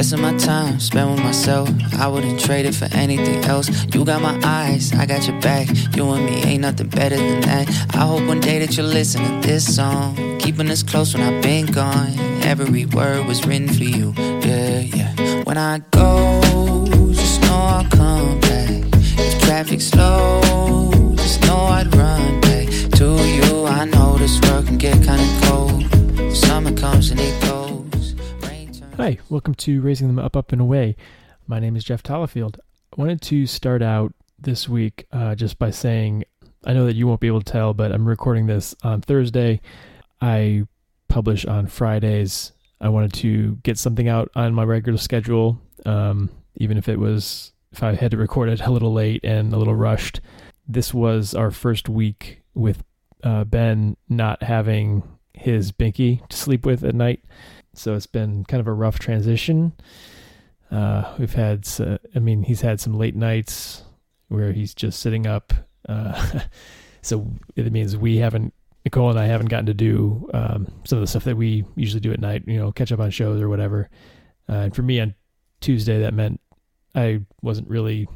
Of my time spent with myself. I wouldn't trade it for anything else. You got my eyes, I got your back. You and me ain't nothing better than that. I hope one day that you'll listen to this song. Keeping us close when I've been gone. Every word was written for you. Yeah, yeah. When I go, just know I'll come back. If traffic's slow, just know I'd run back to you. I know this world can get kinda cold. Hi, welcome to Raising Them Up, Up, and Away. My name is Jeff Tallafield. I wanted to start out this week uh, just by saying I know that you won't be able to tell, but I'm recording this on Thursday. I publish on Fridays. I wanted to get something out on my regular schedule, um, even if it was if I had to record it a little late and a little rushed. This was our first week with uh, Ben not having his binky to sleep with at night so it's been kind of a rough transition. Uh, we've had, uh, I mean, he's had some late nights where he's just sitting up. Uh, so it means we haven't, Nicole and I haven't gotten to do um, some of the stuff that we usually do at night, you know, catch up on shows or whatever. Uh, and for me on Tuesday, that meant I wasn't really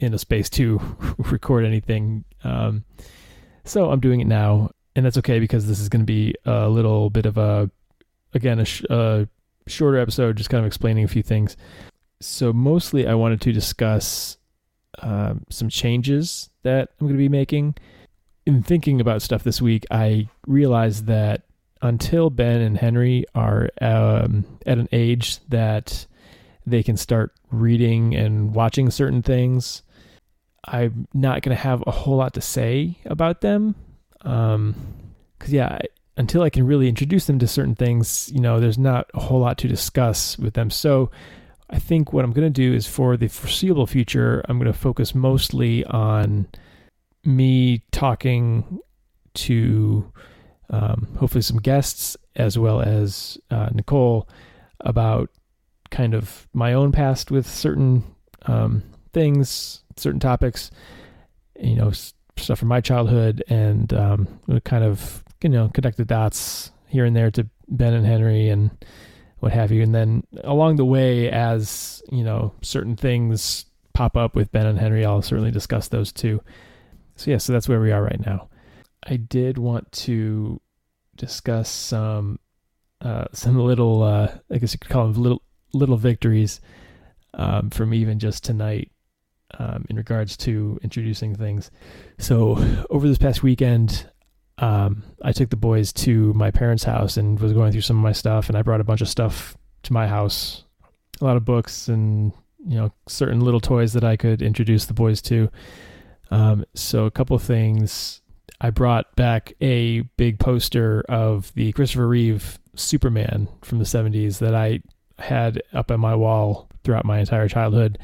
in a space to record anything. Um, so I'm doing it now, and that's okay because this is going to be a little bit of a again a, sh- a shorter episode just kind of explaining a few things. So mostly i wanted to discuss um, some changes that i'm going to be making. In thinking about stuff this week i realized that until ben and henry are um, at an age that they can start reading and watching certain things i'm not going to have a whole lot to say about them um because yeah I, until I can really introduce them to certain things, you know, there's not a whole lot to discuss with them. So I think what I'm going to do is for the foreseeable future, I'm going to focus mostly on me talking to um, hopefully some guests as well as uh, Nicole about kind of my own past with certain um, things, certain topics, you know, stuff from my childhood, and um, kind of you know connect the dots here and there to Ben and Henry and what have you, and then along the way, as you know, certain things pop up with Ben and Henry, I'll certainly discuss those too. So yeah, so that's where we are right now. I did want to discuss some uh, some little, uh, I guess you could call them little little victories um, from even just tonight um, in regards to introducing things. So over this past weekend, um, I took the boys to my parents' house and was going through some of my stuff, and I brought a bunch of stuff to my house, a lot of books and you know certain little toys that I could introduce the boys to. Um, so a couple things. I brought back a big poster of the Christopher Reeve Superman from the 70s that I had up on my wall throughout my entire childhood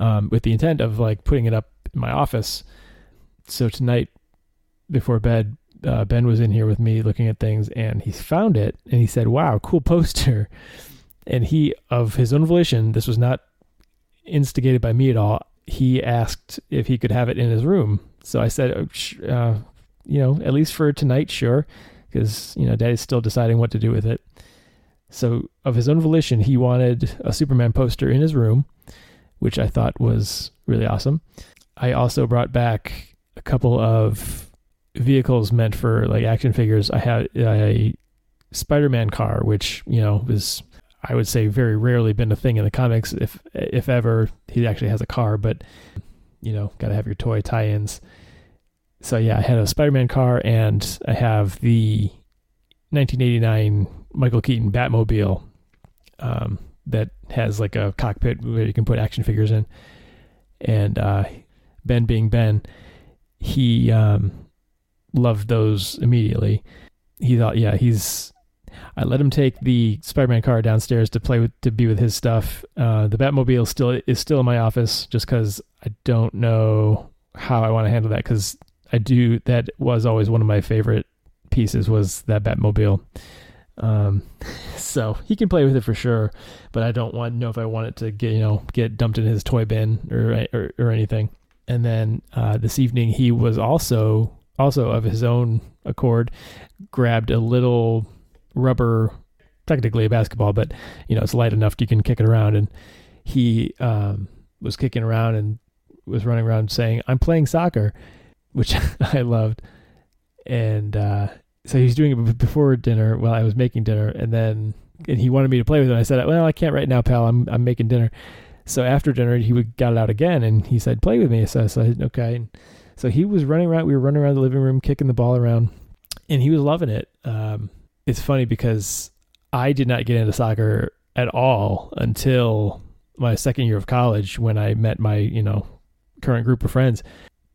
um, with the intent of like putting it up in my office. So tonight before bed, uh, Ben was in here with me looking at things and he found it and he said, Wow, cool poster. And he, of his own volition, this was not instigated by me at all. He asked if he could have it in his room. So I said, oh, uh, you know, at least for tonight, sure. Because, you know, daddy's still deciding what to do with it. So, of his own volition, he wanted a Superman poster in his room, which I thought was really awesome. I also brought back a couple of vehicles meant for like action figures. I had a Spider-Man car, which you know was I would say very rarely been a thing in the comics. If if ever, he actually has a car, but you know, got to have your toy tie-ins. So yeah, I had a Spider-Man car, and I have the 1989 Michael Keaton Batmobile um, that has like a cockpit where you can put action figures in. And uh, Ben, being Ben, he um, loved those immediately. He thought, yeah, he's. I let him take the Spider-Man car downstairs to play with, to be with his stuff. Uh, the Batmobile still is still in my office, just because I don't know how I want to handle that. Because I do that was always one of my favorite pieces was that Batmobile. Um, so he can play with it for sure, but I don't want know if I want it to get you know get dumped in his toy bin or or, or anything. And then uh, this evening he was also also of his own accord grabbed a little rubber technically a basketball, but you know it's light enough you can kick it around. And he um, was kicking around and was running around saying, "I'm playing soccer," which I loved. And uh, so he was doing it before dinner while I was making dinner, and then and he wanted me to play with it. I said, "Well, I can't right now, pal. I'm I'm making dinner." So after dinner, he would got it out again, and he said, "Play with me." So I said, "Okay." And so he was running around. We were running around the living room, kicking the ball around, and he was loving it. Um, it's funny because I did not get into soccer at all until my second year of college when I met my you know current group of friends,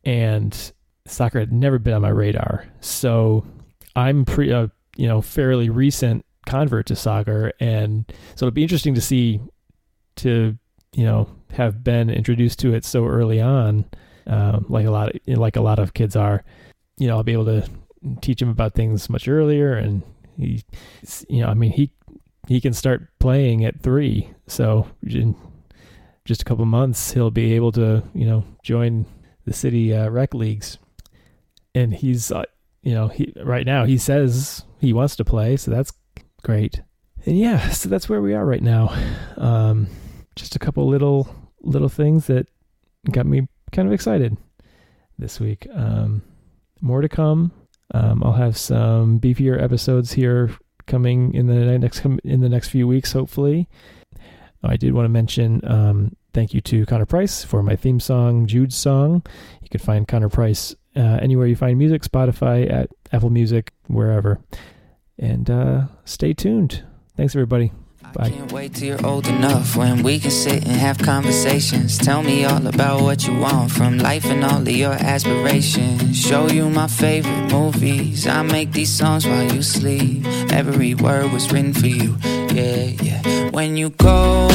and soccer had never been on my radar. So I'm pre, uh, you know, fairly recent convert to soccer, and so it'll be interesting to see to you know have been introduced to it so early on, um, like a lot of like a lot of kids are. You know, I'll be able to teach him about things much earlier, and he, you know, I mean he he can start playing at three, so in just a couple months he'll be able to you know join the city uh, rec leagues, and he's uh, you know he right now he says he wants to play, so that's great. And yeah, so that's where we are right now. Um, just a couple little little things that got me kind of excited this week. Um, more to come. Um, I'll have some beefier episodes here coming in the next in the next few weeks, hopefully. I did want to mention um, thank you to Connor Price for my theme song, Jude's song. You can find Connor Price uh, anywhere you find music, Spotify, at Apple Music, wherever. And uh, stay tuned. Thanks, everybody. Bye. I can't wait till you're old enough when we can sit and have conversations. Tell me all about what you want from life and all of your aspirations. Show you my favorite movies. I make these songs while you sleep. Every word was written for you. Yeah, yeah. When you go